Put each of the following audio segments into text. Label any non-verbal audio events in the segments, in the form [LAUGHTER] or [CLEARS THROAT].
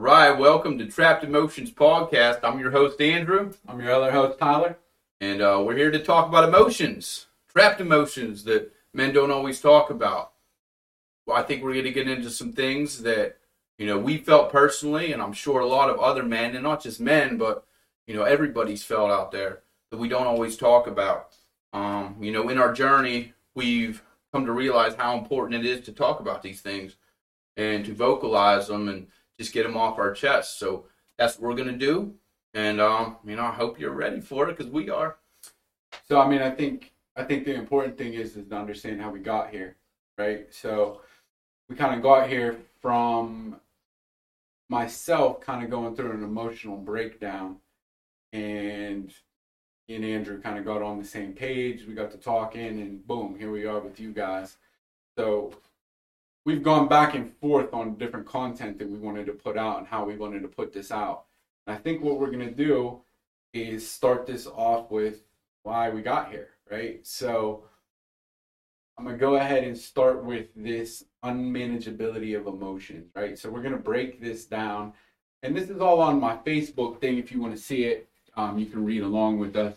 All right, welcome to Trapped Emotions Podcast. I'm your host, Andrew, I'm your other host, Tyler. and uh, we're here to talk about emotions, trapped emotions that men don't always talk about. Well, I think we're going to get into some things that, you know, we felt personally, and I'm sure a lot of other men, and not just men, but, you know, everybody's felt out there that we don't always talk about. Um, you know, in our journey, we've come to realize how important it is to talk about these things and to vocalize them and just get them off our chest. So that's what we're going to do. And, um, you know, I hope you're ready for it because we are. So I mean, I think I think the important thing is is to understand how we got here, right? So we kind of got here from myself kind of going through an emotional breakdown, and and Andrew kind of got on the same page. We got to talking, and boom, here we are with you guys. So we've gone back and forth on different content that we wanted to put out and how we wanted to put this out. And I think what we're gonna do is start this off with why we got here, right? So I'm gonna go ahead and start with this unmanageability of emotions, right? So we're gonna break this down, and this is all on my Facebook thing. If you want to see it, um, you can read along with us.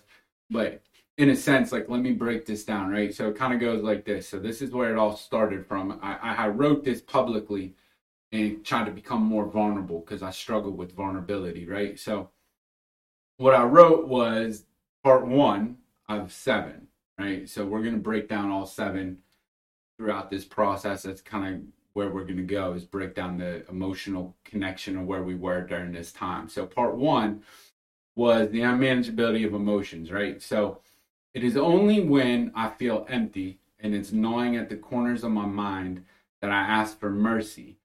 But in a sense, like let me break this down, right? So it kind of goes like this. So this is where it all started from. I, I wrote this publicly and tried to become more vulnerable because I struggled with vulnerability, right? So what I wrote was part one of seven, right? So we're to break down all seven throughout this process. That's kind of where we're to go is break down the emotional connection of where we were during this time. So part one was the unmanageability of emotions, right? So it is only when I feel empty and it's gnawing at the corners of my mind that I ask for mercy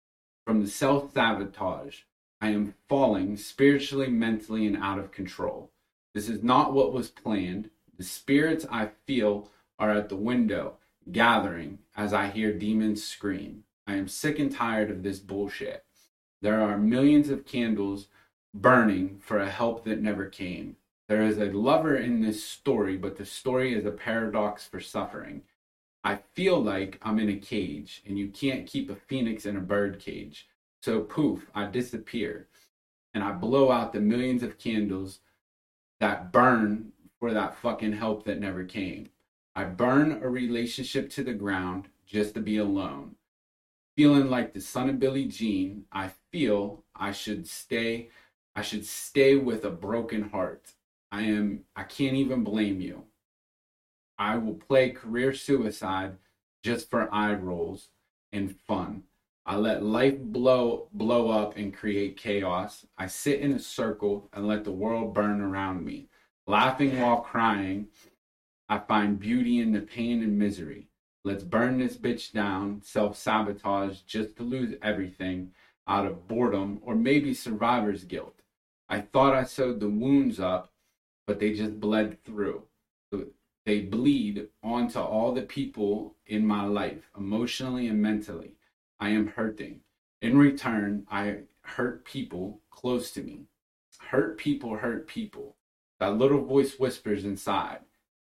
from the self sabotage. I am falling spiritually, mentally, and out of control. This is not what was planned. The spirits I feel are at the window, gathering as I hear demons scream. I am sick and tired of this bullshit. There are millions of candles burning for a help that never came. There is a lover in this story, but the story is a paradox for suffering. I feel like I'm in a cage, and you can't keep a phoenix in a bird cage. So, poof, I disappear, and I blow out the millions of candles that burn for that fucking help that never came. I burn a relationship to the ground just to be alone. Feeling like the son of Billie Jean, I feel I should stay I should stay with a broken heart. I am I can't even blame you. I will play career suicide just for eye rolls and fun. I let life blow blow up and create chaos. I sit in a circle and let the world burn around me. Laughing while crying, I find beauty in the pain and misery. Let's burn this bitch down, self sabotage just to lose everything out of boredom or maybe survivor's guilt. I thought I sewed the wounds up, but they just bled through. They bleed onto all the people in my life, emotionally and mentally. I am hurting. In return, I hurt people close to me. Hurt people hurt people. That little voice whispers inside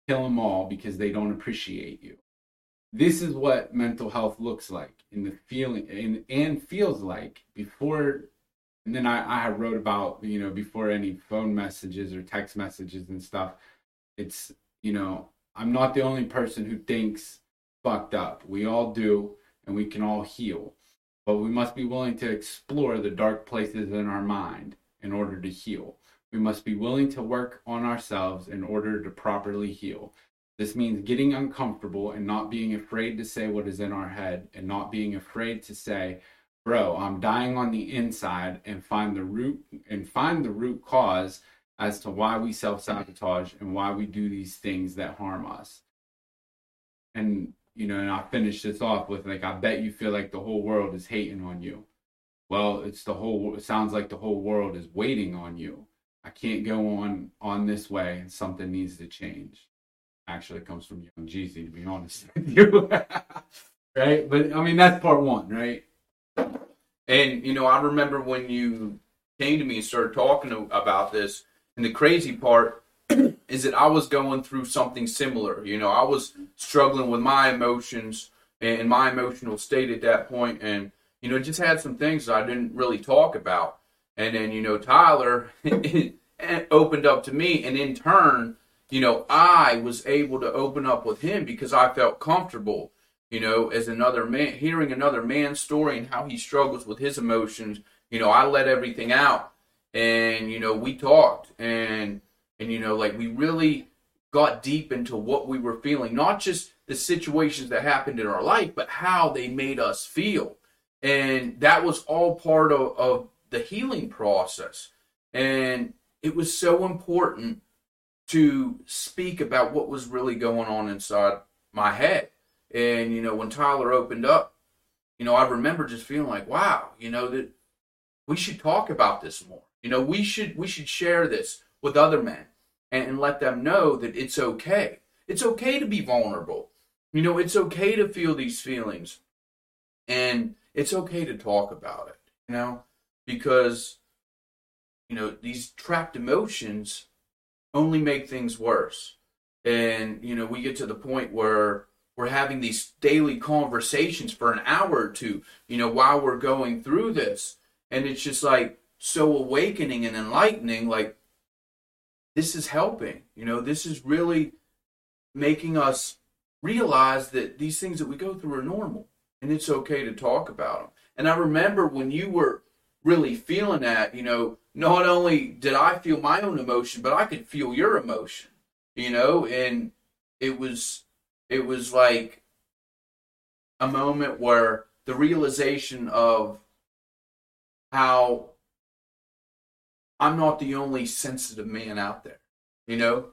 kill them all because they don't appreciate you. This is what mental health looks like in the feeling and, and feels like before and then I, I wrote about you know before any phone messages or text messages and stuff it's you know i'm not the only person who thinks fucked up. We all do and we can all heal. But we must be willing to explore the dark places in our mind in order to heal. We must be willing to work on ourselves in order to properly heal. This means getting uncomfortable and not being afraid to say what is in our head and not being afraid to say bro, I'm dying on the inside and find the root and find the root cause as to why we self-sabotage and why we do these things that harm us. And you know, and I finish this off with like, I bet you feel like the whole world is hating on you. Well, it's the whole. It sounds like the whole world is waiting on you. I can't go on on this way, something needs to change. Actually, comes from Young Jeezy, to be honest with you. [LAUGHS] right? But I mean, that's part one, right? And you know, I remember when you came to me and started talking about this, and the crazy part [CLEARS THROAT] is that I was going through something similar. You know, I was struggling with my emotions and my emotional state at that point, and you know, just had some things I didn't really talk about. And then, you know, Tyler [LAUGHS] opened up to me. And in turn, you know, I was able to open up with him because I felt comfortable, you know, as another man, hearing another man's story and how he struggles with his emotions. You know, I let everything out and, you know, we talked and, and, you know, like we really got deep into what we were feeling, not just the situations that happened in our life, but how they made us feel. And that was all part of, of the healing process. And it was so important to speak about what was really going on inside my head. And, you know, when Tyler opened up, you know, I remember just feeling like, wow, you know, that we should talk about this more. You know, we should we should share this with other men and, and let them know that it's okay. It's okay to be vulnerable. You know, it's okay to feel these feelings. And it's okay to talk about it, you know, because you know, these trapped emotions only make things worse. And, you know, we get to the point where we're having these daily conversations for an hour or two, you know, while we're going through this. And it's just like so awakening and enlightening. Like, this is helping, you know, this is really making us realize that these things that we go through are normal and it's okay to talk about them. And I remember when you were really feeling that, you know, not only did I feel my own emotion, but I could feel your emotion, you know, and it was it was like a moment where the realization of how I'm not the only sensitive man out there, you know?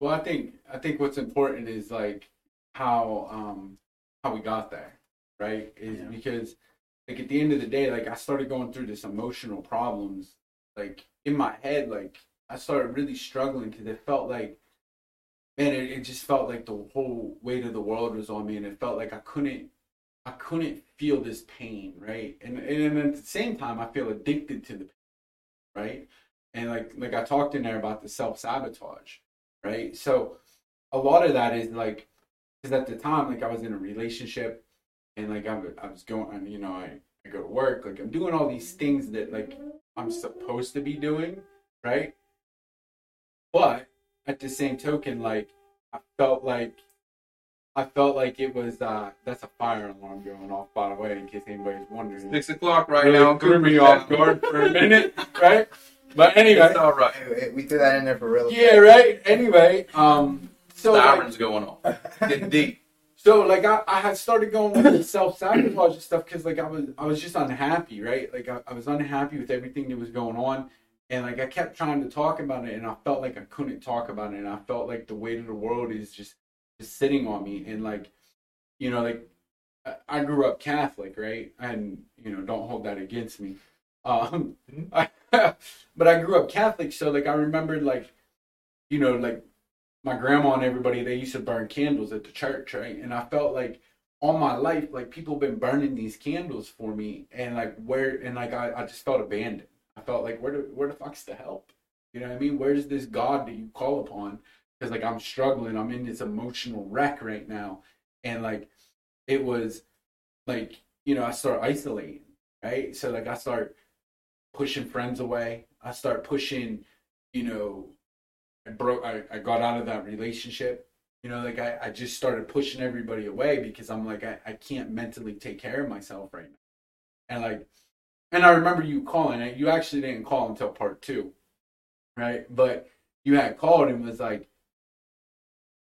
Well, I think I think what's important is like how um how we got there, right? Is yeah. because like at the end of the day, like I started going through this emotional problems like in my head, like I started really struggling because it felt like, man, it, it just felt like the whole weight of the world was on me, and it felt like I couldn't, I couldn't feel this pain, right? And and at the same time, I feel addicted to the pain, right? And like like I talked in there about the self sabotage, right? So a lot of that is like, because at the time, like I was in a relationship, and like I, I was going, you know, I I go to work, like I'm doing all these things that like I'm supposed to be doing, right? But at the same token, like I felt like I felt like it was uh that's a fire alarm going off by the way, in case anybody's wondering. Six o'clock right really now. Threw me off guard for a minute, [LAUGHS] right? But anyway, it's all right. We threw that in there for real. Yeah, right. Anyway, um, so sirens like, going on, getting [LAUGHS] deep. So like I, I had started going with the self sabotage and stuff because like I was I was just unhappy, right? Like I, I was unhappy with everything that was going on. And like I kept trying to talk about it and I felt like I couldn't talk about it and I felt like the weight of the world is just just sitting on me and like you know like I grew up Catholic, right? And you know, don't hold that against me. Um, I, [LAUGHS] but I grew up Catholic, so like I remembered like, you know, like my grandma and everybody they used to burn candles at the church, right? And I felt like all my life, like people been burning these candles for me, and like where and like I, I just felt abandoned. I felt like where the where the fuck's the help? You know what I mean? Where's this God that you call upon? Because like I'm struggling, I'm in this emotional wreck right now, and like it was like you know I start isolating, right? So like I start pushing friends away. I start pushing, you know, I broke I, I got out of that relationship. You know, like I, I just started pushing everybody away because I'm like I, I can't mentally take care of myself right now. And like and I remember you calling it. You actually didn't call until part two. Right? But you had called and was like,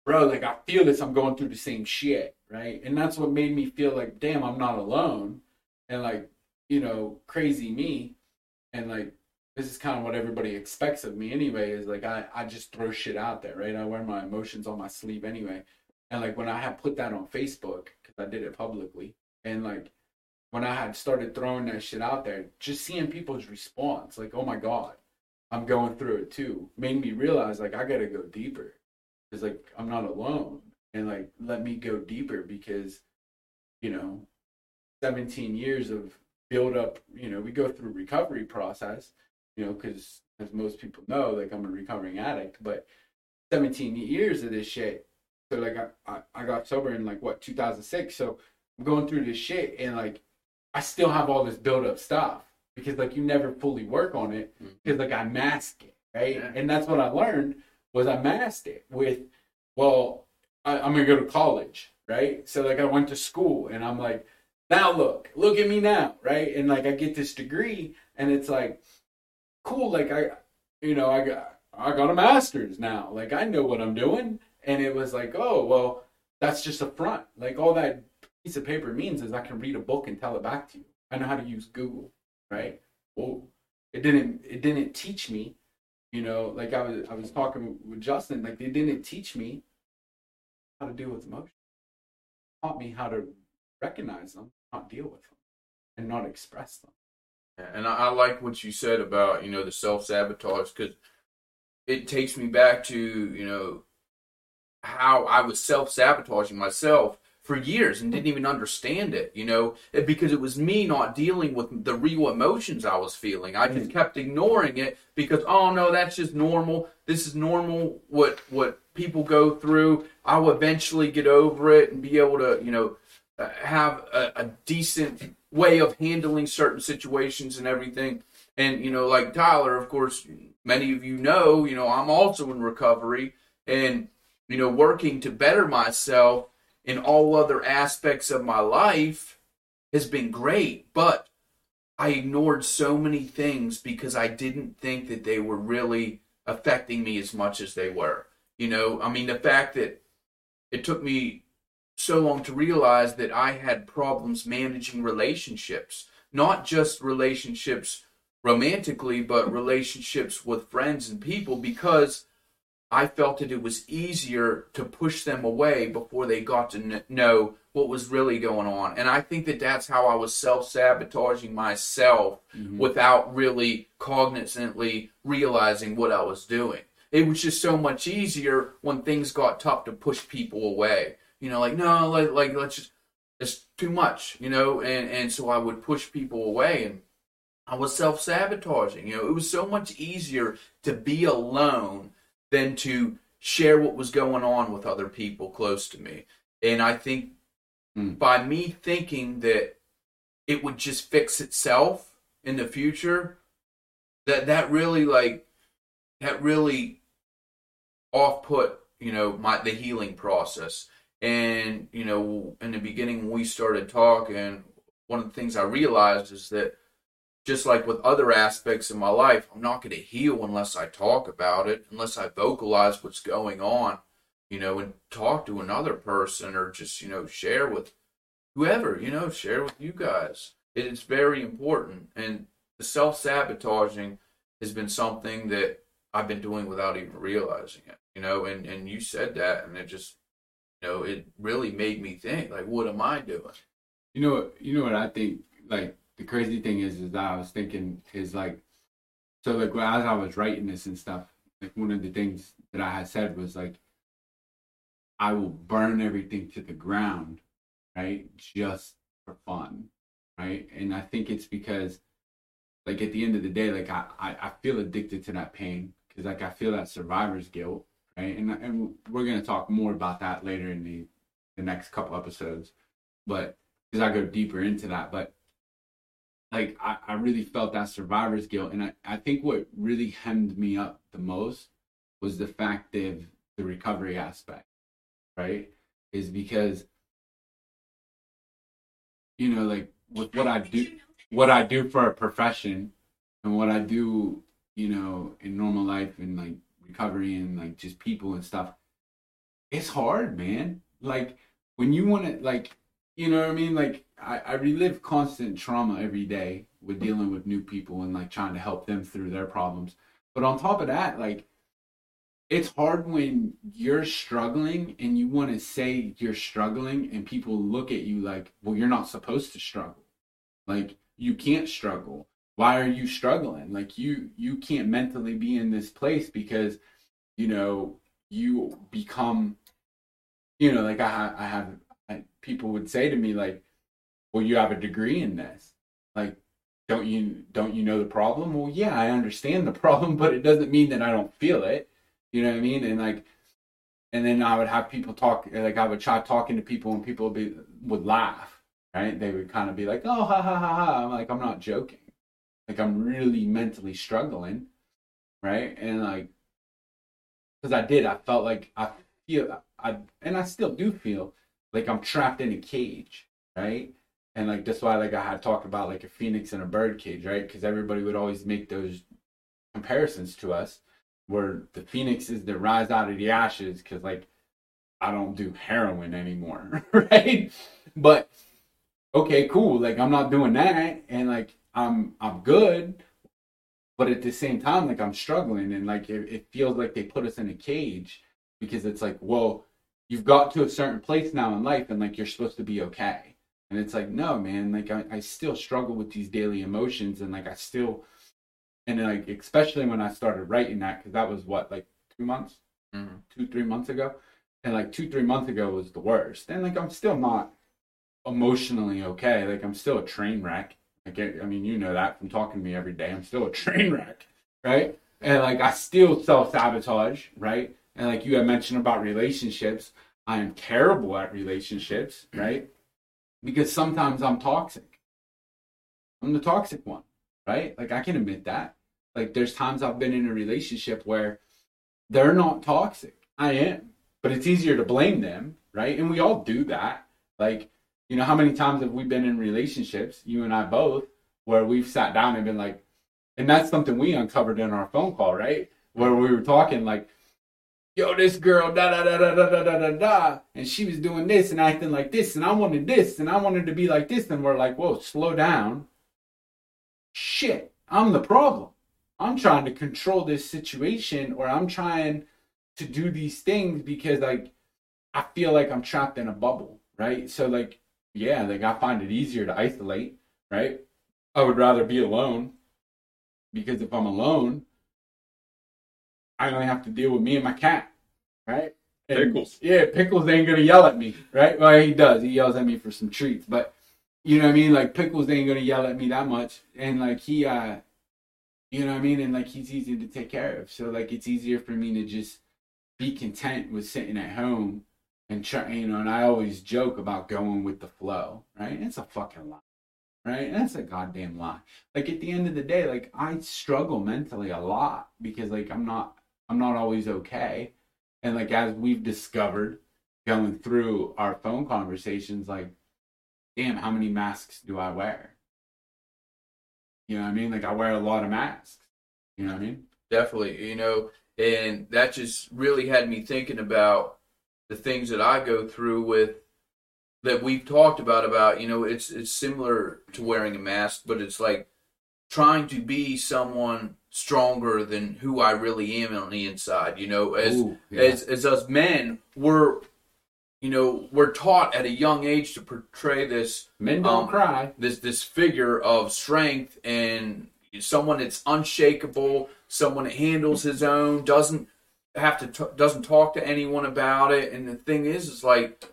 bro, like I feel this, I'm going through the same shit, right? And that's what made me feel like, damn, I'm not alone. And like, you know, crazy me. And like this is kind of what everybody expects of me anyway is like I, I just throw shit out there right i wear my emotions on my sleeve anyway and like when i had put that on facebook because i did it publicly and like when i had started throwing that shit out there just seeing people's response like oh my god i'm going through it too made me realize like i gotta go deeper because like i'm not alone and like let me go deeper because you know 17 years of build up you know we go through recovery process you know, because as most people know, like I'm a recovering addict, but 17 years of this shit. So like I, I, I got sober in like what 2006. So I'm going through this shit and like I still have all this built up stuff. because like you never fully work on it Mhm. because like I mask it, right? Yeah. And that's what I learned was I masked it with, well, I, I'm gonna go to college, right? So like I went to school and I'm like, now look, look at me now, right? And like I get this degree and it's like, cool, like I, you know, I got I got a master's now, like I know what I'm doing, and it was like, oh well, that's just a front, like all that piece of paper means is I can read a book and tell it back to you. I know how to use Google, right? Well, it didn't it didn't teach me, you know, like I was I was talking with Justin, like they didn't teach me how to deal with emotions. Taught me how to recognize them, not deal with them, and not express them. And I, I like what you said about you know the self sabotage because it takes me back to you know how I was self sabotaging myself for years and didn't even understand it. You know because it was me not dealing with the real emotions I was feeling. I just kept ignoring it because oh no, that's just normal. This is normal. What what people go through. I'll eventually get over it and be able to you know uh, have a, a decent way of handling certain situations and everything. And you know, like Tyler, of course, many of you know, you know, I'm also in recovery and you know, working to better myself in all other aspects of my life has been great, but I ignored so many things because I didn't think that they were really affecting me as much as they were. You know, I mean, the fact that it took me so long to realize that I had problems managing relationships, not just relationships romantically, but relationships with friends and people because I felt that it was easier to push them away before they got to kn- know what was really going on. And I think that that's how I was self sabotaging myself mm-hmm. without really cognizantly realizing what I was doing. It was just so much easier when things got tough to push people away. You know, like no, like, like let's just it's too much, you know, and and so I would push people away and I was self sabotaging. You know, it was so much easier to be alone than to share what was going on with other people close to me. And I think Hmm. by me thinking that it would just fix itself in the future, that that really like that really off put, you know, my the healing process. And, you know, in the beginning when we started talking, one of the things I realized is that just like with other aspects of my life, I'm not going to heal unless I talk about it, unless I vocalize what's going on, you know, and talk to another person or just, you know, share with whoever, you know, share with you guys. It is very important. And the self sabotaging has been something that I've been doing without even realizing it, you know, and, and you said that, and it just, you know, it really made me think, like, what am I doing? You know? You know what I think? Like the crazy thing is, is that I was thinking is like, so like as I was writing this and stuff, like one of the things that I had said was like, I will burn everything to the ground, right, just for fun, right? And I think it's because, like at the end of the day, like I I, I feel addicted to that pain because like I feel that survivor's guilt, right? And and we're gonna talk more about that later in the the next couple episodes, but because I go deeper into that. But like I, I really felt that survivor's guilt, and I, I think what really hemmed me up the most was the fact of the recovery aspect, right? Is because you know, like with what I do, what I do for a profession, and what I do, you know, in normal life and like recovery and like just people and stuff. It's hard, man. Like when you want to, like you know what I mean? Like I, I relive constant trauma every day with dealing with new people and like trying to help them through their problems. But on top of that, like it's hard when you're struggling and you want to say you're struggling and people look at you like, well, you're not supposed to struggle. Like you can't struggle. Why are you struggling? Like you you can't mentally be in this place because you know you become you know like I I have I, people would say to me like, well, you have a degree in this. Like don't you don't you know the problem? Well, yeah, I understand the [LAUGHS] problem, but it doesn't mean that I don't feel it. You know what I mean? And like, and then I would have people talk, like I would try talking to people, and people would be would laugh, right? They would kind of be like, "Oh, ha ha ha ha." I'm like, I'm not joking. like I'm really mentally struggling, right? And like, because I did, I felt like I feel, I and I still do feel like I'm trapped in a cage, right? And like that's why like I had talked about like a phoenix in a bird cage, right? Because everybody would always make those comparisons to us, where the phoenixes that rise out of the ashes, because like I don't do heroin anymore, [LAUGHS] right? But okay, cool. Like I'm not doing that, and like I'm I'm good, but at the same time, like I'm struggling, and like it, it feels like they put us in a cage because it's like, well, you've got to a certain place now in life, and like you're supposed to be okay, and it's like, no, man, like I, I still struggle with these daily emotions, and like I still, and like especially when I started writing that, because that was what like two months, Mm-hmm. two three months ago, and like two three months ago was the worst, and like I'm still not emotionally okay. Like I'm still a train wreck. Like I I mean, you know that from talking to me every day. I'm still a train wreck, right? And like I still self sabotage, right? And like you had mentioned about relationships, I am terrible at relationships, mm-hmm. right? Because sometimes I'm toxic. I'm the toxic one, right? Like I can admit that. Like there's times I've been in a relationship where they're not toxic. I am. But it's easier to blame them, right? And we all do that. Like you know, how many times have we been in relationships, you and I both, where we've sat down and been like, and that's something we uncovered in our phone call, right? Where we were talking like, yo, this girl, da da da da da da da da and she was doing this and acting like this, and I wanted this, and I wanted to be like this, and we're like, whoa, slow down. Shit, I'm the problem. I'm trying to control this situation, or I'm trying to do these things because like I feel like I'm trapped in a bubble, right? So like yeah, like I find it easier to isolate, right? I would rather be alone because if I'm alone, I only have to deal with me and my cat, right? And- Pickles. Yeah, Pickles ain't gonna yell at me, right? Well, he does. He yells at me for some treats, but you know what I mean? Like Pickles ain't gonna yell at me that much, and like he, uh, you know what I mean? And like he's easy to take care of, so like it's easier for me to just be content with sitting at home and try, you know. And I always joke about going with the flow, right? It's a fucking lie, right? That's a goddamn lie. Like at the end of the day, like I struggle mentally a lot because like I'm not, I'm not always okay, and like as we've discovered going through our phone conversations, like, damn, how many masks do I wear? You know what I mean? Like I wear a lot of masks. You know what I mean? Definitely, you know, and that just really had me thinking about the things that I go through with that we've talked about about, you know, it's it's similar to wearing a mask, but it's like trying to be someone stronger than who I really am on the inside, you know, as Ooh, yeah. as as us men, we're you know, we're taught at a young age to portray this Men don't um, cry. this this figure of strength and someone that's unshakable, someone that handles his own, doesn't have to t- doesn't talk to anyone about it. And the thing is, is like,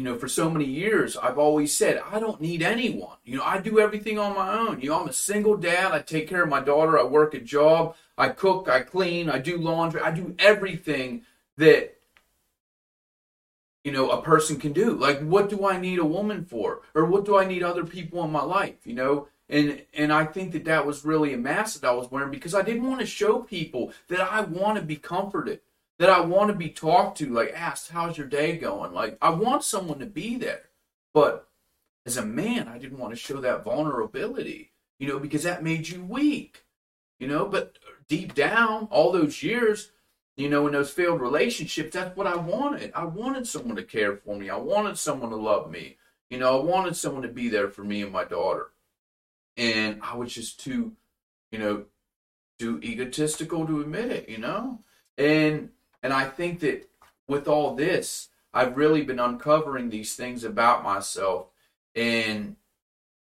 you know, for so many years, I've always said I don't need anyone. You know, I do everything on my own. You know, I'm a single dad. I take care of my daughter. I work a job. I cook. I clean. I do laundry. I do everything that you know a person can do like what do i need a woman for or what do i need other people in my life you know and and i think that that was really a mask that i was wearing because i didn't want to show people that i want to be comforted that i want to be talked to like asked how's your day going like i want someone to be there but as a man i didn't want to show that vulnerability you know because that made you weak you know but deep down all those years you know, in those failed relationships, that's what I wanted. I wanted someone to care for me. I wanted someone to love me. You know, I wanted someone to be there for me and my daughter. And I was just too, you know, too egotistical to admit it, you know? And and I think that with all this, I've really been uncovering these things about myself and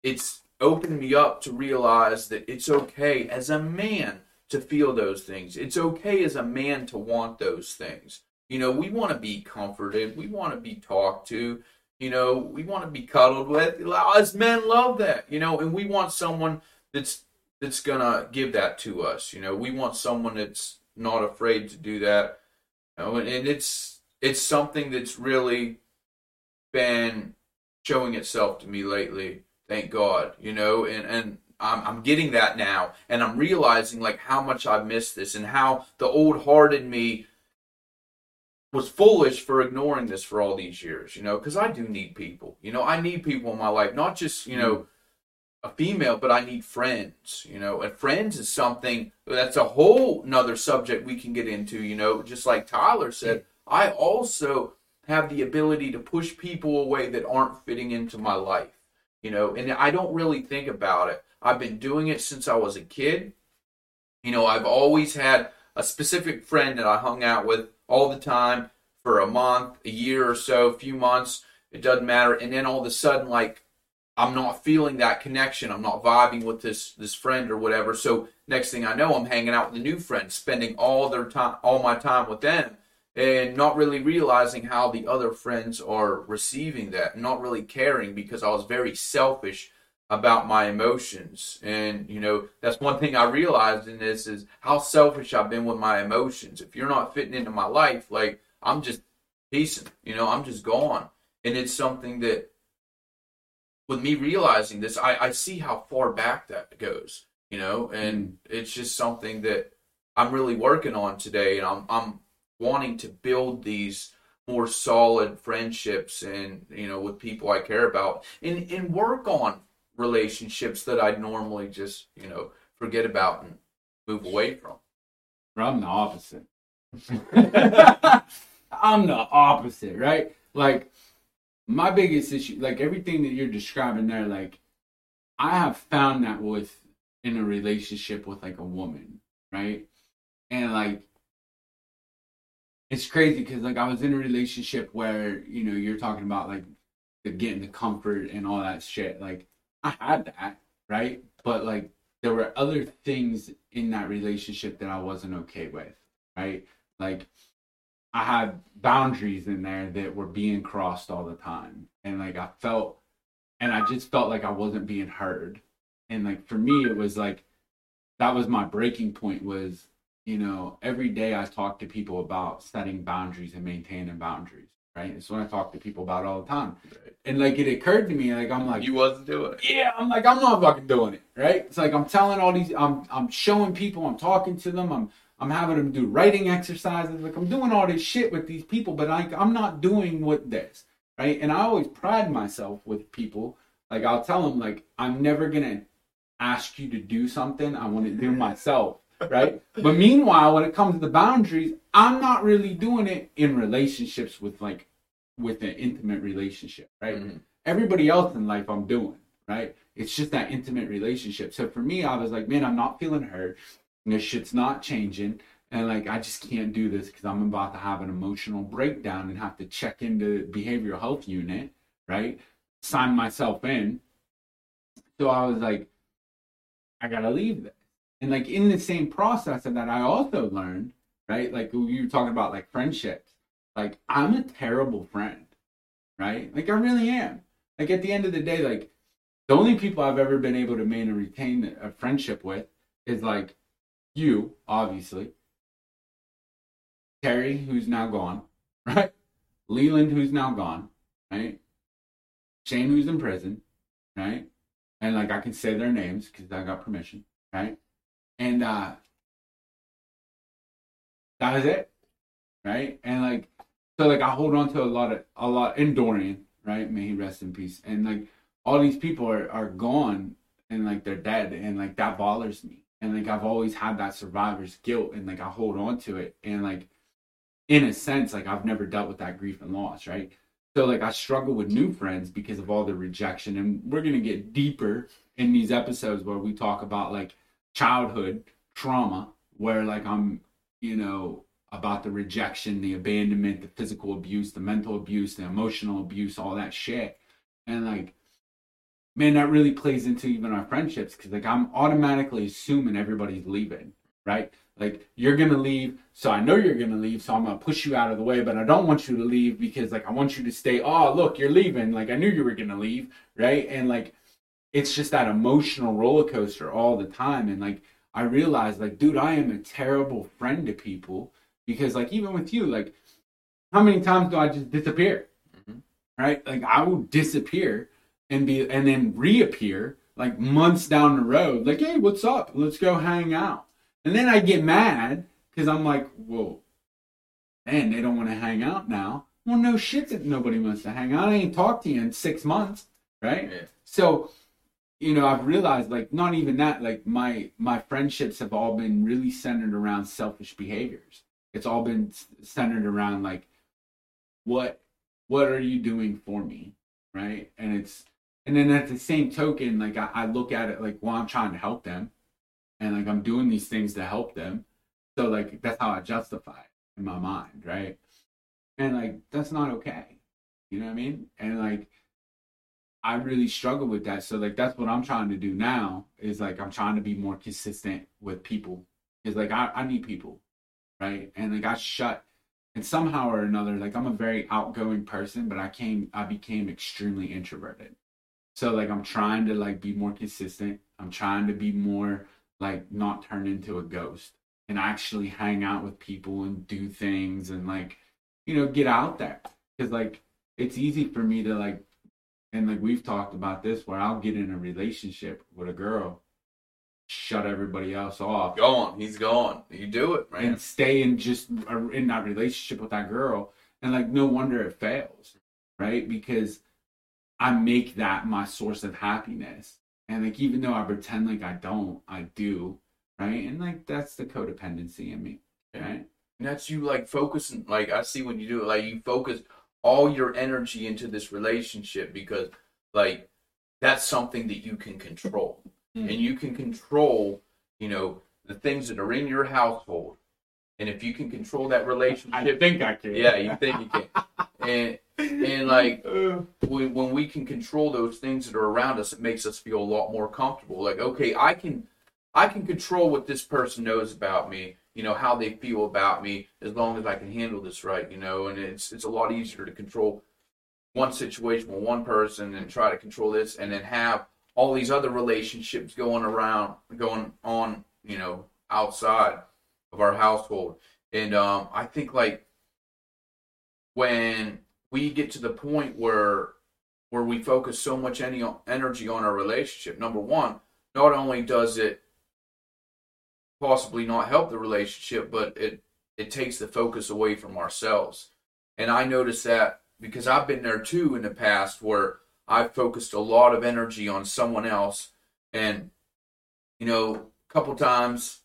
it's opened me up to realize that it's okay as a man to feel those things. It's okay as a man to want those things. You know, we want to be comforted. We want to be talked to. You know, we want to be cuddled with. As men love that, you know, and we want someone that's that's gonna give that to us. You know, we want someone that's not afraid to do that. Know, and, and it's it's something that's really been showing itself to me lately. Thank God, you know, and and I'm, I'm getting that now, and I'm realizing like how much I've missed this, and how the old hearted me was foolish for ignoring this for all these years. You know, because I do need people. You know, I need people in my life, not just you know mm. A female, but I need friends. You know, and friends is something that's a whole nother subject we can get into. You know, just like Tyler said, I also have the ability to push people away that aren't fitting into my life. You know, and I don't really think about it. I've been doing it since I was a kid. You know, I've always had a specific friend that I hung out with all the time for a month, a year or so, a few months. It doesn't matter. And then all of a sudden, like, I'm not feeling that connection. I'm not vibing with this this friend or whatever. So next thing I know, I'm hanging out with a new friend, spending all their time, all my time with them, and not really realizing how the other friends are receiving that, not really caring because I was very selfish about my emotions. And you know, that's one thing I realized in this is how selfish I've been with my emotions. If you're not fitting into my life, like I'm just piecing, you know, I'm just gone. And it's something that with me realizing this, I, I see how far back that goes, you know, and mm. it's just something that I'm really working on today, and I'm I'm wanting to build these more solid friendships and you know with people I care about, and and work on relationships that I'd normally just you know forget about and move away from. I'm the opposite. [LAUGHS] I'm the opposite, right? Like my biggest issue, like everything that you're describing there, like I have found that with in a relationship with like a woman, right? And like it's crazy because like I was in a relationship where you know you're talking about like the getting the comfort and all that shit. Like I had that, right? But like there were other things in that relationship that I wasn't okay with, right? Like I had boundaries in there that were being crossed all the time. And like I felt and I just felt like I wasn't being heard. And like for me it was like that was my breaking point was, you know, every day I talk to people about setting boundaries and maintaining boundaries. Right. It's what I talk to people about all the time. Right. And like it occurred to me, like I'm like You wasn't doing it. Yeah, I'm like, I'm not fucking doing it. Right. It's like I'm telling all these I'm I'm showing people, I'm talking to them, I'm I'm having them do writing exercises. Like I'm doing all this shit with these people, but I, I'm not doing what this, right? And I always pride myself with people. Like I'll tell them, like I'm never gonna ask you to do something. I want to do myself, [LAUGHS] right? but meanwhile, when it comes to the boundaries, I'm not really doing it in relationships with like with an intimate relationship, right? Mm-hmm. Everybody else in life, I'm doing, right? It's just that intimate relationship. So for me, I was like, man, I'm not feeling hurt this shit's not changing and like I just can't do this because I'm about to have an emotional breakdown and have to check into behavioral health unit, right? Sign myself in. So I was like, I gotta leave this. And like in the same process of that, I also learned, right? Like you were talking about like friendships. Like I'm a terrible friend, right? Like I really am. Like at the end of the day, like the only people I've ever been able to maintain a friendship with is like you, obviously, Terry, who's now gone, right? Leland, who's now gone, right? Shane, who's in prison, right? And like I can say their names because I got permission, right? And uh that was it, right? And like so, like I hold on to a lot of a lot in Dorian, right? May he rest in peace. And like all these people are are gone and like they're dead, and like that bothers me and like I've always had that survivor's guilt and like I hold on to it and like in a sense like I've never dealt with that grief and loss, right? So like I struggle with new friends because of all the rejection and we're going to get deeper in these episodes where we talk about like childhood trauma where like I'm, you know, about the rejection, the abandonment, the physical abuse, the mental abuse, the emotional abuse, all that shit. And like man, that really plays into even our friendships because like I'm automatically assuming everybody's leaving, right? Like you're gonna leave, so I know you're gonna leave, so I'm gonna push you out of the way, but I don't want you to leave because like I want you to stay. Oh, look, you're leaving. Like I knew you were gonna leave, right? And like it's just that emotional roller coaster all the time. And like I realized, like, dude, I am a terrible friend to people because like even with you, like how many times do I just disappear? Mm-hmm. Right? Like I will disappear and be and then reappear like months down the road, like, hey, what's up? Let's go hang out. And then I get mad because I'm like, whoa, man, they don't want to hang out now. Well, no shit that nobody wants to hang out. I ain't talked to you in six months, right? Yeah. So, you know, I've realized like not even that, like my my friendships have all been really centered around selfish behaviors. It's all been centered around like what what are you doing for me, right? And it's and then at the same token, like I, I look at it like, well, I'm trying to help them, and like I'm doing these things to help them. So like that's how I justify it in my mind, right? And like that's not okay. You know what I mean? And like I really struggle with that. So like that's what I'm trying to do now is like I'm trying to be more consistent with people. Is like I, I need people. Right. And like I shut and somehow or another, like I'm a very outgoing person, but I came I became extremely introverted. So like I'm trying to like be more consistent. I'm trying to be more like not turn into a ghost and actually hang out with people and do things and like you know get out there because like it's easy for me to like and like we've talked about this where I'll get in a relationship with a girl shut everybody else off Gone. He's gone. You do it, man. and stay in just in that relationship with that girl and like no wonder it fails right because i make that my source of happiness and like even though i pretend like i don't i do right and like that's the codependency in me right And that's you like focusing like I see when you do it, like you focus all your energy into this relationship because like that's something that you can control. Mm. And you can control, you know, the things that are in your household. And if you can control that relationship, i think i can Yeah, you think you can. [LAUGHS] And and [LAUGHS] like Uh, when, when we can control those things that are around us, it makes us feel a lot more comfortable. Like, okay, I can, I can control what this person knows about me. You know how they feel about me, as long as I can handle this right. You know, and it's it's a lot easier to control one situation with one person and try to control this, and then have all these other relationships going around, going on. You know, outside of our household, and um, I think like when we get to the point where where we focus so much any energy on our relationship. Number one not only does it possibly not help the relationship but it it takes the focus away from ourselves. And i notice that because i've been there too in the past where i've focused a lot of energy on someone else. And you know a couple times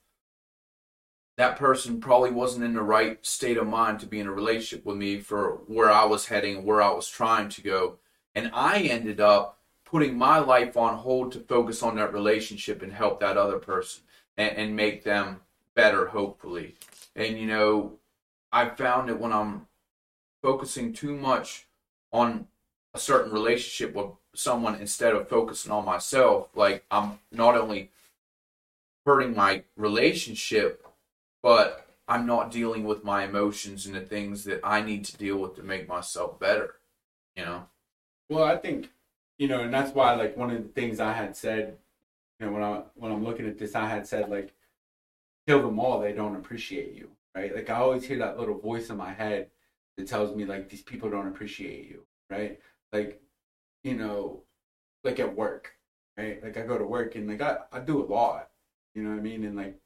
that person probably wasn't in the right state of mind to be in a relationship with me for where I was heading, where I was trying to go. And I ended up putting my life on hold to focus on that relationship and help that other person and, and make them better, hopefully. And, you know, I found that when I'm focusing too much on a certain relationship with someone instead of focusing on myself, like I'm not only hurting my relationship, but I'm not dealing with my emotions and the things that I need to deal with to make myself better. You know? Well, I think you know, and that's why like one of the things I had said, you know, when I when I'm looking at this, I had said like, kill them all. They don't appreciate you, right? Like I always hear that little voice in my head that tells me like these people don't appreciate you, right? Like, you know, like at work, right? Like I go to work and like I I do a lot, you know what I mean? And like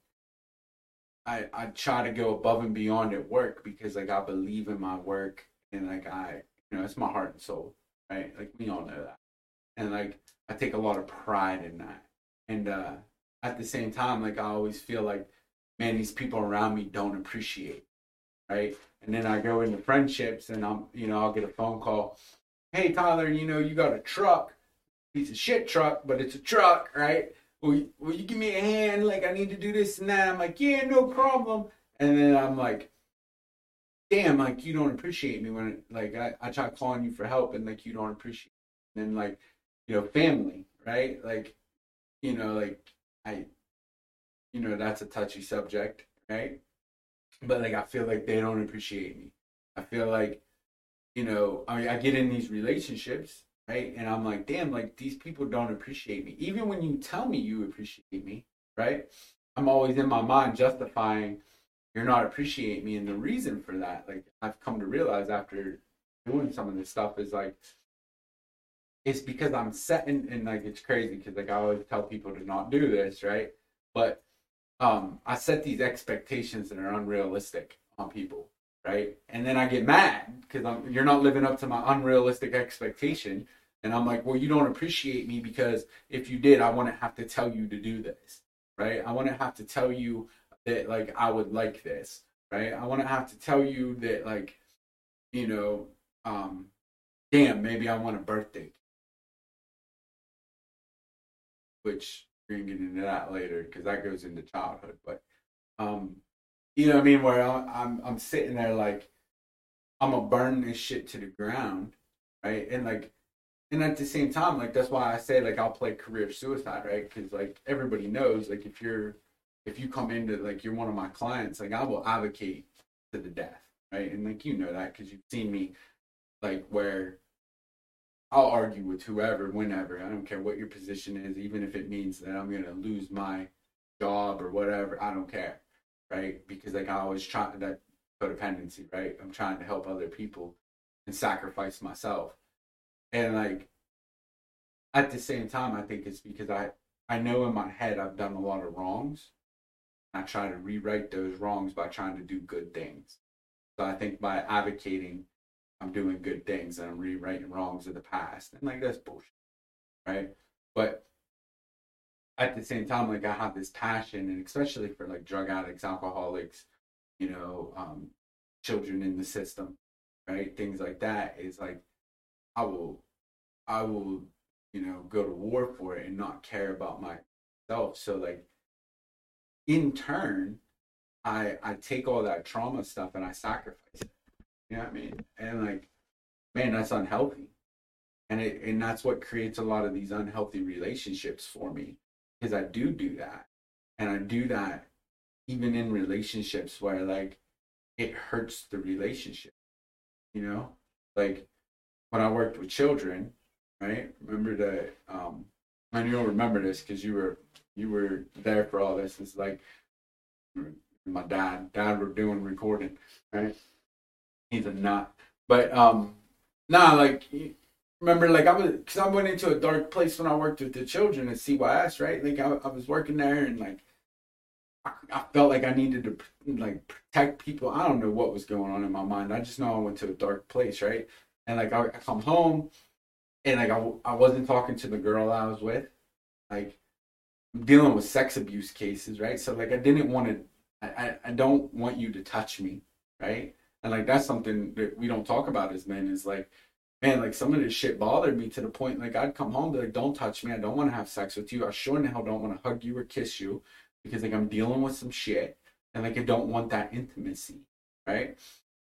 I I try to go above and beyond at work because like I believe in my work and like I you know it's my heart and soul, right? Like we all know that, and like I take a lot of pride in that. And uh at the same time, like I always feel like, man, these people around me don't appreciate, right? And then I go into friendships and I'm you know I'll get a phone call, hey Tyler, you know you got a truck, piece of shit truck, but it's a truck, right? Will you, will you give me a hand? Like, I need to do this and that. I'm like, yeah, no problem. And then I'm like, damn, like, you don't appreciate me when, like, I, I try calling you for help and, like, you don't appreciate me. And then, like, you know, family, right? Like, you know, like, I, you know, that's a touchy subject, right? But, like, I feel like they don't appreciate me. I feel like, you know, I, I get in these relationships right? And I'm like, damn, like these people don't appreciate me. Even when you tell me you appreciate me, right? I'm always in my mind justifying you're not appreciating me. And the reason for that, like I've come to realize after doing some of this stuff is like it's because I'm setting and like it's crazy because like I always tell people to not do this, right? But um I set these expectations that are unrealistic on people, right? And then I get mad because you're not living up to my unrealistic expectation. And I'm like, well, you don't appreciate me because if you did, I wouldn't have to tell you to do this, right? I wouldn't have to tell you that like I would like this, right? I wouldn't have to tell you that like, you know, um, damn, maybe I want a birthday which we're gonna get into that later because that goes into childhood. But um, you know what I mean? Where I'm, I'm sitting there like I'm gonna burn this shit to the ground, right? And like, and at the same time, like that's why I say like I'll play career suicide, right? Because like everybody knows, like if you're if you come into like you're one of my clients, like I will advocate to the death, right? And like you know that because you've seen me like where I'll argue with whoever, whenever. I don't care what your position is, even if it means that I'm gonna lose my job or whatever. I don't care, right? Because like I always try that codependency, right? I'm trying to help other people and sacrifice myself, and like at the same time, I think it's because I I know in my head I've done a lot of wrongs. I try to rewrite those wrongs by trying to do good things. So I think by advocating I'm doing good things and I'm rewriting wrongs of the past. And like that's bullshit. Right? But at the same time, like I have this passion and especially for like drug addicts, alcoholics, you know, um, children in the system, right? Things like that is like I will I will, you know, go to war for it and not care about myself. So like in turn, I I take all that trauma stuff and I sacrifice it. You know what I mean? And like, man, that's unhealthy. And it and that's what creates a lot of these unhealthy relationships for me. Because I do do that. And I do that even in relationships where like it hurts the relationship. You know? Like when I worked with children, right? Remember that um and you'll remember this because you were you were there for all this. It's like my dad, dad were doing recording, right? he's a nut. But um, nah, like remember, like I was because I went into a dark place when I worked with the children at CYS, right? Like I, I was working there and like I, I, felt like I needed to like protect people. I don't know what was going on in my mind. I just know I went to a dark place, right? And like I, I come home and like I, I wasn't talking to the girl I was with, like dealing with sex abuse cases, right? So like I didn't want to. I, I don't want you to touch me, right? And like that's something that we don't talk about as men is like, man, like some of this shit bothered me to the point like I'd come home be like, don't touch me. I don't want to have sex with you. I sure in the hell don't want to hug you or kiss you because like I'm dealing with some shit and like I don't want that intimacy, right?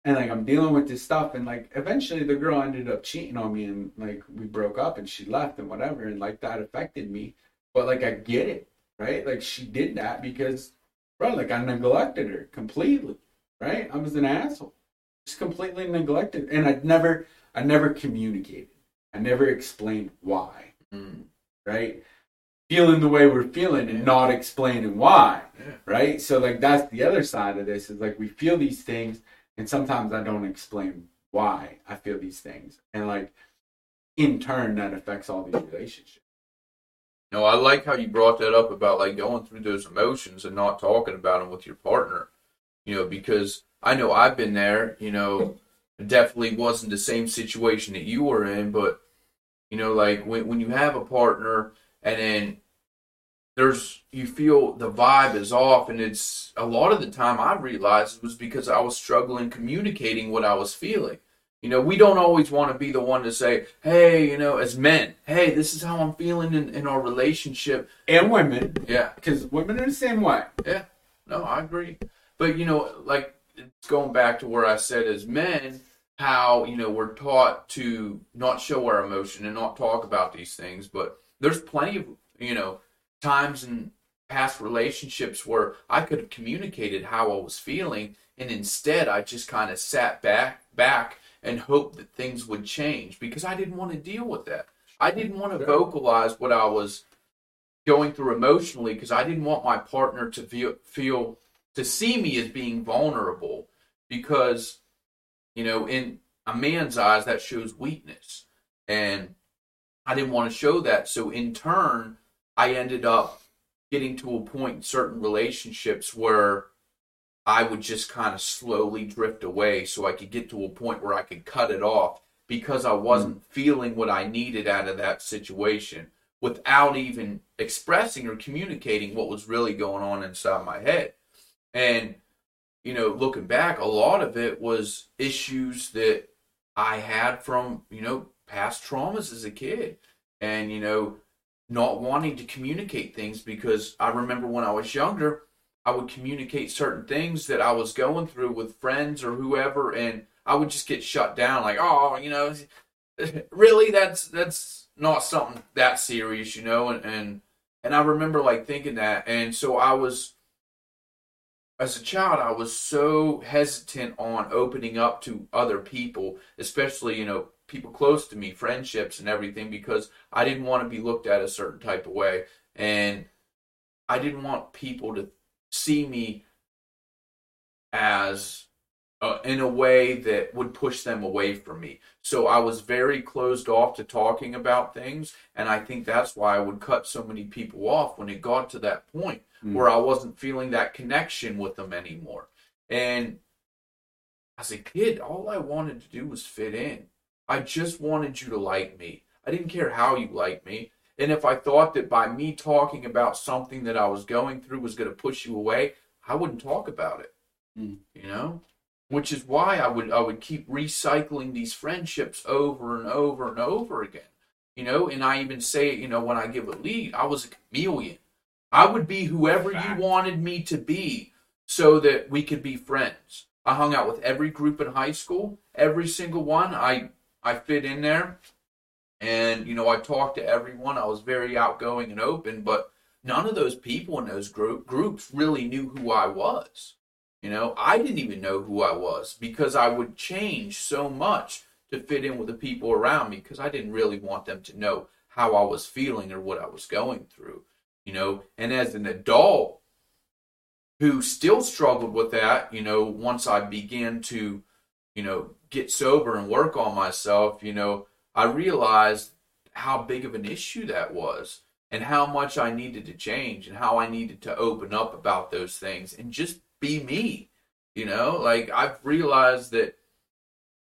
And like I'm dealing with this stuff and like eventually the girl ended up cheating on me and like we broke up and she left and whatever and like that affected me. But like I get it, right? Like she did that because bro, like I neglected her completely, right? I was an asshole just completely neglected, and I'd never, I never communicated. I never explained why. Mm. Right? Feeling the way we're feeling and not explaining why. Yeah. Right? So like that's the other side of this is like we feel these things, and sometimes I don't explain why I feel these things, and like in turn that affects all these relationships. No, I like how you brought that up about like going through those emotions and not talking about them with your partner. You know, because I know I've been there, you know, definitely wasn't the same situation that you were in, but you know, like when when you have a partner and then there's you feel the vibe is off and it's a lot of the time I realized it was because I was struggling communicating what I was feeling. You know, we don't always want to be the one to say, hey, you know, as men, hey, this is how I'm feeling in, in our relationship. And women. Yeah. Because women are the same way. Yeah. No, I agree. But, you know, like it's going back to where I said as men, how you know we're taught to not show our emotion and not talk about these things. But there's plenty of you know times in past relationships where I could have communicated how I was feeling, and instead I just kind of sat back back and hoped that things would change because I didn't want to deal with that. I didn't want to vocalize what I was going through emotionally because I didn't want my partner to feel feel to see me as being vulnerable because you know in a man's eyes that shows weakness and I didn't want to show that. So in turn, I ended up getting to a point in certain relationships where I would just kind of slowly drift away so I could get to a point where I could cut it off because I wasn't mm. feeling what I needed out of that situation without even expressing or communicating what was really going on inside my head. And, you know, looking back, a lot of it was issues that I had from, you know, past traumas as a kid. And, you know, not wanting to communicate things because I remember when I was younger, I would communicate certain things that I was going through with friends or whoever, and I would just get shut down. Like, oh, you know, [LAUGHS] really, that's that's not something that serious, you know. And and and I remember like thinking that, and so I was, as a child, I was so hesitant on opening up to other people, especially you know people close to me, friendships and everything, because I didn't want to be looked at a certain type of way. And I didn't want people to see me as uh, in a way that would push them away from me. So I was very closed off to talking about things. And I think that's why I would cut so many people off when it got to that point mm. where I wasn't feeling that connection with them anymore. And as a kid, all I wanted to do was fit in. I just wanted you to like me. I didn't care how you liked me. And if I thought that by me talking about something that I was going through was going to push you away, I wouldn't talk about it. Mm. You know? Which is why I would I would keep recycling these friendships over and over and over again. You know, and I even say, you know, when I give a lead, I was a chameleon. I would be whoever you wanted me to be so that we could be friends. I hung out with every group in high school, every single one. I I fit in there. And, you know, I talked to everyone. I was very outgoing and open, but none of those people in those group, groups really knew who I was. You know, I didn't even know who I was because I would change so much to fit in with the people around me because I didn't really want them to know how I was feeling or what I was going through. You know, and as an adult who still struggled with that, you know, once I began to, you know, get sober and work on myself, you know, I realized how big of an issue that was and how much I needed to change and how I needed to open up about those things and just be me. You know, like I've realized that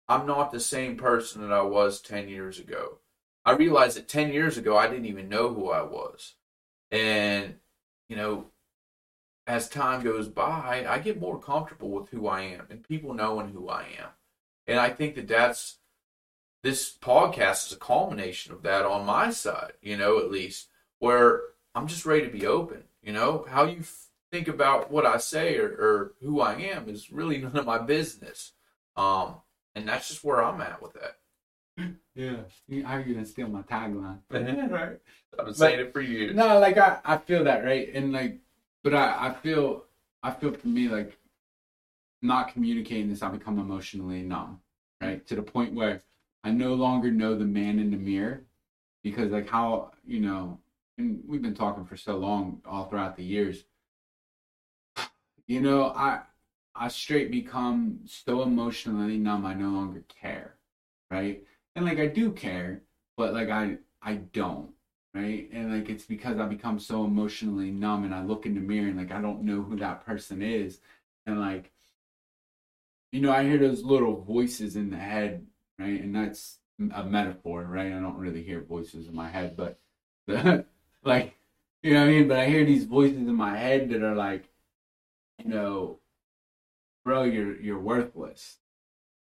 I'm not the same person that I was 10 years ago. I realized that 10 years ago I didn't even know who I was. And, you know, as time goes by, I get more comfortable with who I am and people knowing who I am. And I think that that's this podcast is a culmination of that on my side, you know, at least where I'm just ready to be open. You know, how you think about what I say or, or, who I am is really [LAUGHS] none of my business. Um, and that's just where I'm at with that. [LAUGHS] Yeah, how are you gonna steal my tagline? [LAUGHS] right, I'm saying it for you. No, like I, I feel that right, and like, but I, I feel, I feel for me like not communicating this, I become emotionally numb, right? To the point where I no longer know the man in the mirror because, like, how, you know, and we've been talking for so long all throughout the years. You know, I, I straight become so emotionally numb, I no longer care, right? And like, I do care, but like, I, I don't, right? And like, it's because I become so emotionally numb and I look in the mirror and like, I don't know who that person is. And like, you know, I hear those little voices in the head, right? And that's a metaphor, right? I don't really hear voices in my head, but the, [LAUGHS] like, you know what I mean? But I hear these voices in my head that are like, you know, bro, you're you're worthless.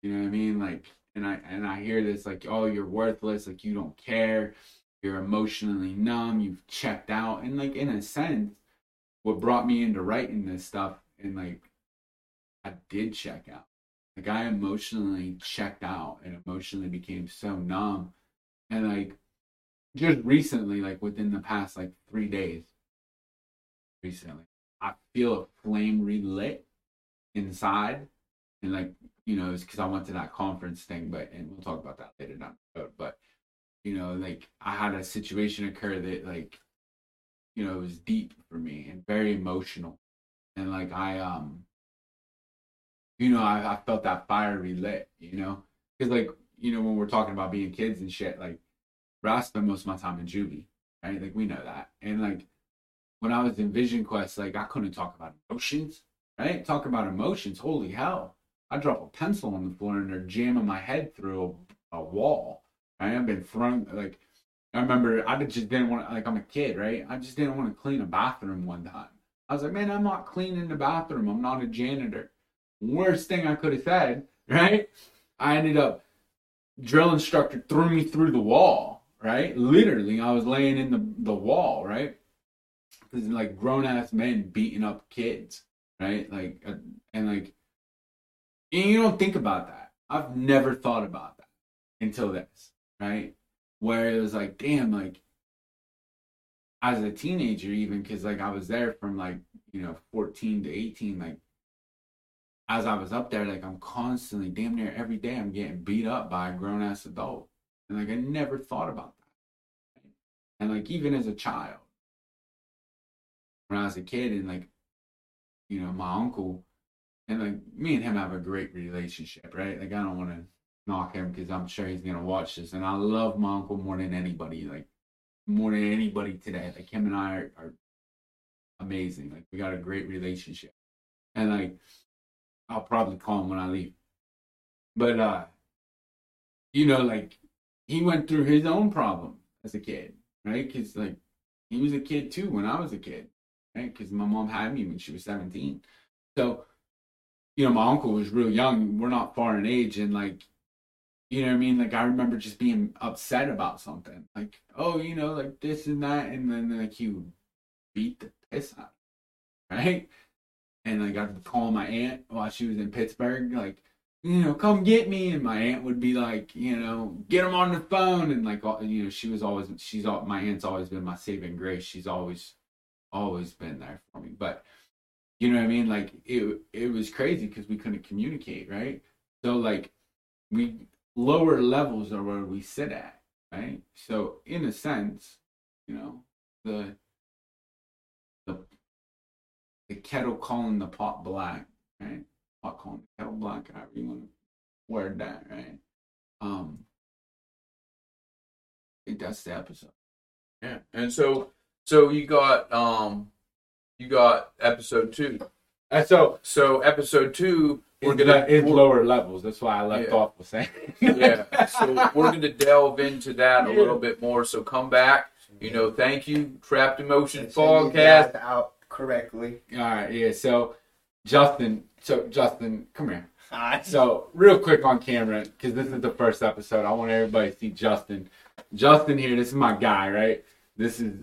You know what I mean? Like, and I and I hear this like, oh, you're worthless. Like, you don't care. You're emotionally numb. You've checked out. And like, in a sense, what brought me into writing this stuff and like, I did check out like I emotionally checked out and emotionally became so numb. And like just recently, like within the past like three days, recently, I feel a flame relit inside. And like, you know, it's because I went to that conference thing, but and we'll talk about that later down the road. But you know, like I had a situation occur that like, you know, it was deep for me and very emotional. And like I um you know, I, I felt that fire relit, you know, because like you know when we're talking about being kids and shit, like, I spend most of my time in juvie, right? Like we know that. And like when I was in Vision Quest, like I couldn't talk about emotions, right? Talk about emotions. Holy hell. I drop a pencil on the floor and they're jamming my head through a, a wall. I've been thrown like I remember I just didn't want to like I'm a kid, right? I just didn't want to clean a bathroom one time. I was like, man, I'm not cleaning the bathroom. I'm not a janitor. Worst thing I could have said, [LAUGHS] right? I ended up drill instructor threw me through the wall, right? Literally, I was laying in the, the wall, right? Like grown ass men beating up kids, right? Like, uh, and like, and you don't think about that. I've never thought about that until this, right? Where it was like, damn, like, as a teenager, even because like I was there from like, you know, 14 to 18, like, as I was up there, like I'm constantly, damn near every day, I'm getting beat up by a grown ass adult. And like I never thought about that. And like even as a child, when I was a kid, and like, you know, my uncle, and like me and him have a great relationship, right? Like I don't want to knock him because I'm sure he's gonna watch this, and I love my uncle more than anybody, like more than anybody today. Like him and I are, are amazing. Like we got a great relationship, and like I'll probably call him when I leave. But uh, you know, like he went through his own problem as a kid, right? Because like he was a kid too when I was a kid, right? Because my mom had me when she was seventeen. So, you know, my uncle was real young. We're not far in age, and like, you know what I mean? Like I remember just being upset about something, like, oh, you know, like this and that, and then like he would beat the piss out, right? and I got to call my aunt while she was in Pittsburgh, like, you know, come get me. And my aunt would be like, you know, get him on the phone. And like, you know, she was always, she's all, my aunt's always been my saving grace. She's always, always been there for me. But, you know what I mean? Like, it, it was crazy because we couldn't communicate, right? So, like, we, lower levels are where we sit at, right? So, in a sense, you know, the, the kettle calling the pot black, right? Pot calling the kettle black, however you want to word that, right? Um, I think that's the episode. Yeah, and so so you got um you got episode two. And so So episode two, we're gonna le- it's lower levels. That's why I left Yeah. off with saying. [LAUGHS] yeah. So we're gonna delve into that a little bit more. So come back. You know, thank you, Trapped Emotion Send these Podcast. out correctly. All right, yeah. So Justin, so Justin, come here. Hi. So real quick on camera, because this is the first episode. I want everybody to see Justin. Justin here. This is my guy, right? This is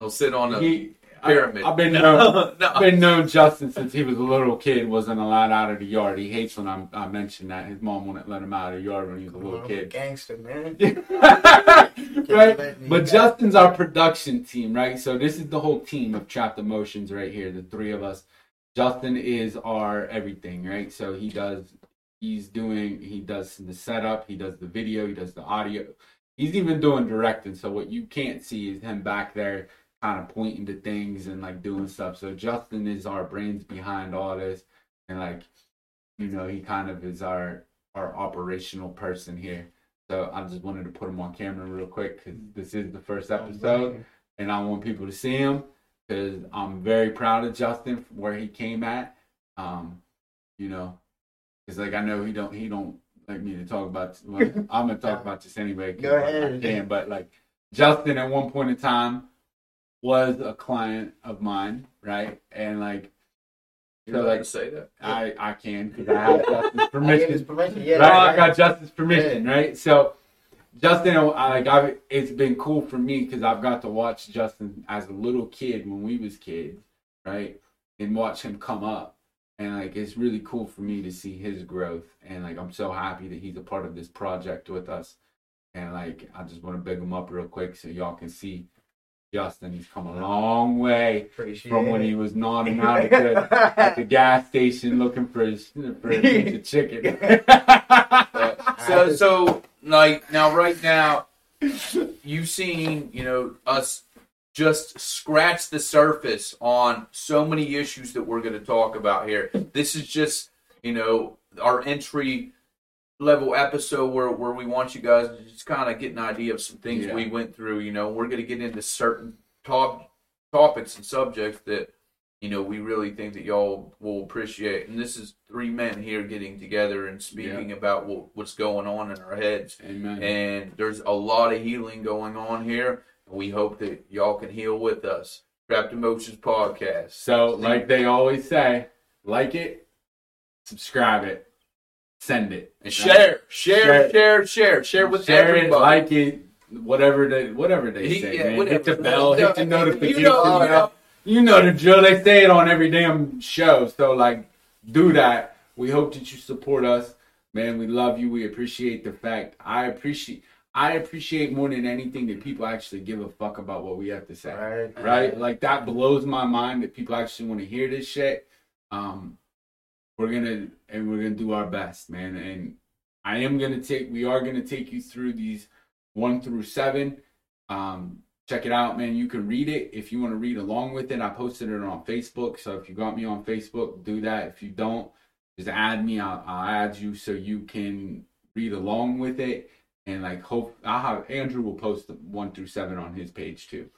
He'll sit on a he. pyramid. I, have been [LAUGHS] known. no. I've been known Justin since he was a little kid. Wasn't allowed out of the yard. He hates when I, I mention that his mom wouldn't let him out of the yard when he was a little kid. Gangster, man. [LAUGHS] right? But Justin's our production team, right? So this is the whole team of Trapped Emotions right here, the three of us. Justin is our everything, right? So he does, he's doing, he does the setup, he does the video, he does the audio. He's even doing directing. So what you can't see is him back there kind of pointing to things and like doing stuff. So Justin is our brains behind all this. And like, you know, he kind of is our our operational person here. So I just wanted to put him on camera real quick because this is the first episode, and I want people to see him because I'm very proud of Justin for where he came at. Um, you know, because like I know he don't he don't like me to talk about. Well, [LAUGHS] I'm gonna talk about this anyway. Go I ahead. can, but like Justin at one point in time was a client of mine, right? And like, You so allowed like to say that? I I can because I have Justin's I permission his permission. Yeah, right? I got Justin's permission, right? So, Justin, I, like, I, it's been cool for me because I've got to watch Justin as a little kid when we was kids, right? And watch him come up, and like, it's really cool for me to see his growth, and like, I'm so happy that he's a part of this project with us, and like, I just want to big him up real quick so y'all can see. Justin, he's come a long way Appreciate from when he was nodding out at the, [LAUGHS] at the gas station looking for his for a piece of chicken. [LAUGHS] So so like now right now you've seen, you know, us just scratch the surface on so many issues that we're going to talk about here. This is just, you know, our entry level episode where where we want you guys to just kind of get an idea of some things Yeah. we went through. You know, we're going to get into certain top topics and subjects that you know we really think that y'all will appreciate. And this is three men here getting together and speaking about what, what's going on in our heads. Amen. And there's a lot of healing going on here. And we hope that y'all can heal with us. Trapped Emotions Podcast. So, like they always say, like it, subscribe it, send it, And share, share, Share. share, share, share with share it, everybody. like it, whatever they whatever they He- say. yeah, man. whatever. Hit the bell, hit the You notification know, you bell. know. You know the drill. They say it on every damn show. So like, do that. We hope that you support us, man. We love you. We appreciate the fact. I appreciate. I appreciate more than anything that people actually give a fuck about what we have to say. Right. Right? Like that blows my mind that people actually want to hear this shit. Um, we're gonna and we're gonna do our best, man. And I am gonna take. We are gonna take you through these one through seven. Um, check it out, man. You can read it if you want to read along with it. I posted it on Facebook, so if you got me on Facebook, do that. If you don't, just add me. I'll, I'll add you so you can read along with it. And like, hope I'll have Andrew will post the one through seven on his page too,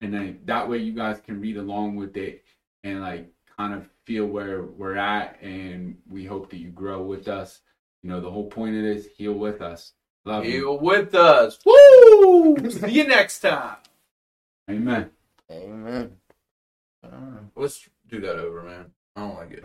and then that way you guys can read along with it and like kind of feel where we're at. And we hope that you grow with us. You know, the whole point of this, heal with us. Love you. Heal with us. Woo! [LAUGHS] See you next time. Amen. Amen. I don't know. Let's do that over, man. I don't like it.